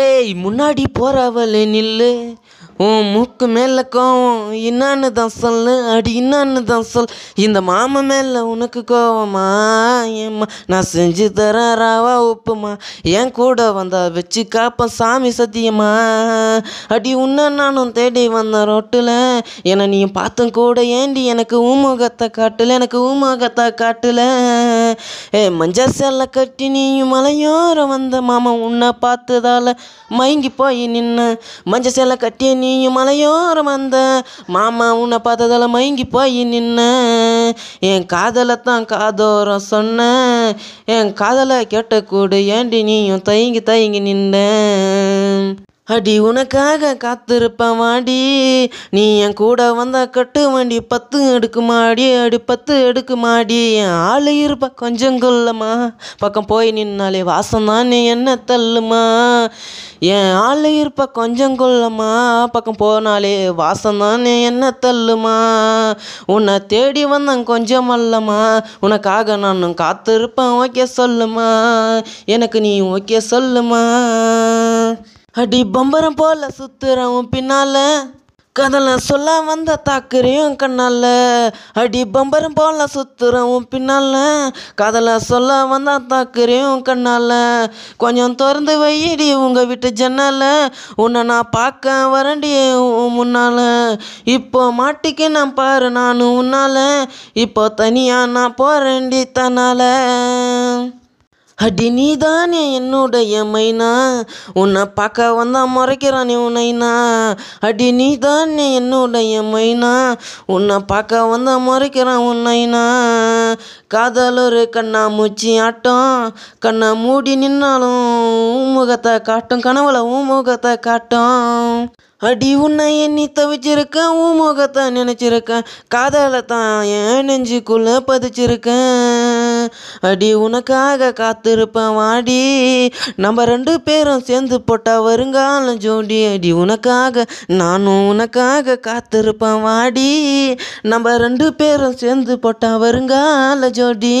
ஏய் முன்னாடி போறவளே நில்லு. உன் மூக்கு மேலே கோவம். என்னான்னு தான் சொல்லு. அடி என்னான்னு தான் சொல். இந்த மாமன் மேலே உனக்கு கோவமா? ஏம்மா நான் செஞ்சு தரேன் ராவா உப்புமா? என் கூட வந்தா வச்சு காப்பேன் சாமி சத்தியமா? அடி உன்ன நானும் தேடி வந்தேன் ரோட்டில். என்னை நீ பார்த்தும் கூட ஏண்டி எனக்கு ஊமுகத்தை காட்டல எனக்கு ஊமுகத்தை காட்டல? மஞ்ச சேலை கட்டி நீயும் மலையோரம் வந்த மாமா உன்னை பார்த்ததால மயங்கி போய் நின்ன. மஞ்ச சேலை கட்டி நீயும் மலையோரம் வந்த மாமா உன்னை பார்த்ததால மயங்கி போய் நின்ன. என் காதலை தான் காதோரம் சொன்ன. என் காதலை கேட்ட கூட ஏண்டி நீயும் தயங்கி தயங்கி நின்ன. அடி உனக்காக காத்திருப்பேன் வாடி நீ என் கூட வந்தா கட்டு வண்டி பத்து எடுக்குமாடி அடி பத்து எடுக்குமாடி. என் ஆளு இருப்ப கொஞ்சம் கொல்லமா. பக்கம் போய் நின்னாலே வாசம் தான் நீ என்ன தள்ளுமா. என் ஆளு இருப்ப கொஞ்சம் கொல்லமா. பக்கம் போனாலே வாசம் தான் நீ என்ன தள்ளுமா. உன்னை தேடி வந்தேன் கொஞ்சம் அல்லமா. உனக்காக நானும் காத்திருப்பேன் ஓகே சொல்லுமா. எனக்கு நீ ஓகே சொல்லுமா. அடி பம்பரம் போல சுத்துறவும் பின்னால. கதலை சொல்ல வந்த தாக்குறையும் கண்ணால. அடி பம்பரம் போல சுத்துறவும் பின்னால. கதலை சொல்ல வந்த தாக்குறையும் கண்ணால. கொஞ்சம் திறந்து வையடி உங்க வீட்டு ஜன்னால. உன்னை நான் பார்க்க வரண்டி உன் முன்னால. இப்போ மாட்டிக்கு நான் பாரு நானும் உன்னால. இப்போ தனியா நான் போறேன்டி தன்னால. அடி நீதானே என்னுடைய மைனா? உன்னை பார்க்க வந்தா முறைக்கிறானே உன்னைனா அடி நீதானே என்னுடைய மைனா? உன்னை பார்க்க வந்தா முறைக்கிறான் உன்னைனா காதல் ஒரு கண்ணா மூச்சி ஆட்டம். கண்ணை மூடி நின்னாலும் உன் முகத்தை காட்டும். கனவுல உன் முகத்தை காட்டும். அடி உன்னை எண்ணி தவிச்சிருக்கேன். உன் முகத்தை நினச்சிருக்கேன். காதலை தான் என் நெஞ்சுக்குள்ளே பதிச்சிருக்கேன். அடி உனக்காக காத்திருப்பேன் வாடி. நம்ம ரெண்டு பேரும் சேர்ந்து போட்டால் வருங்காலம் ஜோடி. அடி உனக்காக நானும் உனக்காக காத்திருப்பேன் வாடி. நம்ம ரெண்டு பேரும் சேர்ந்து போட்டால் வருங்கால ஜோடி.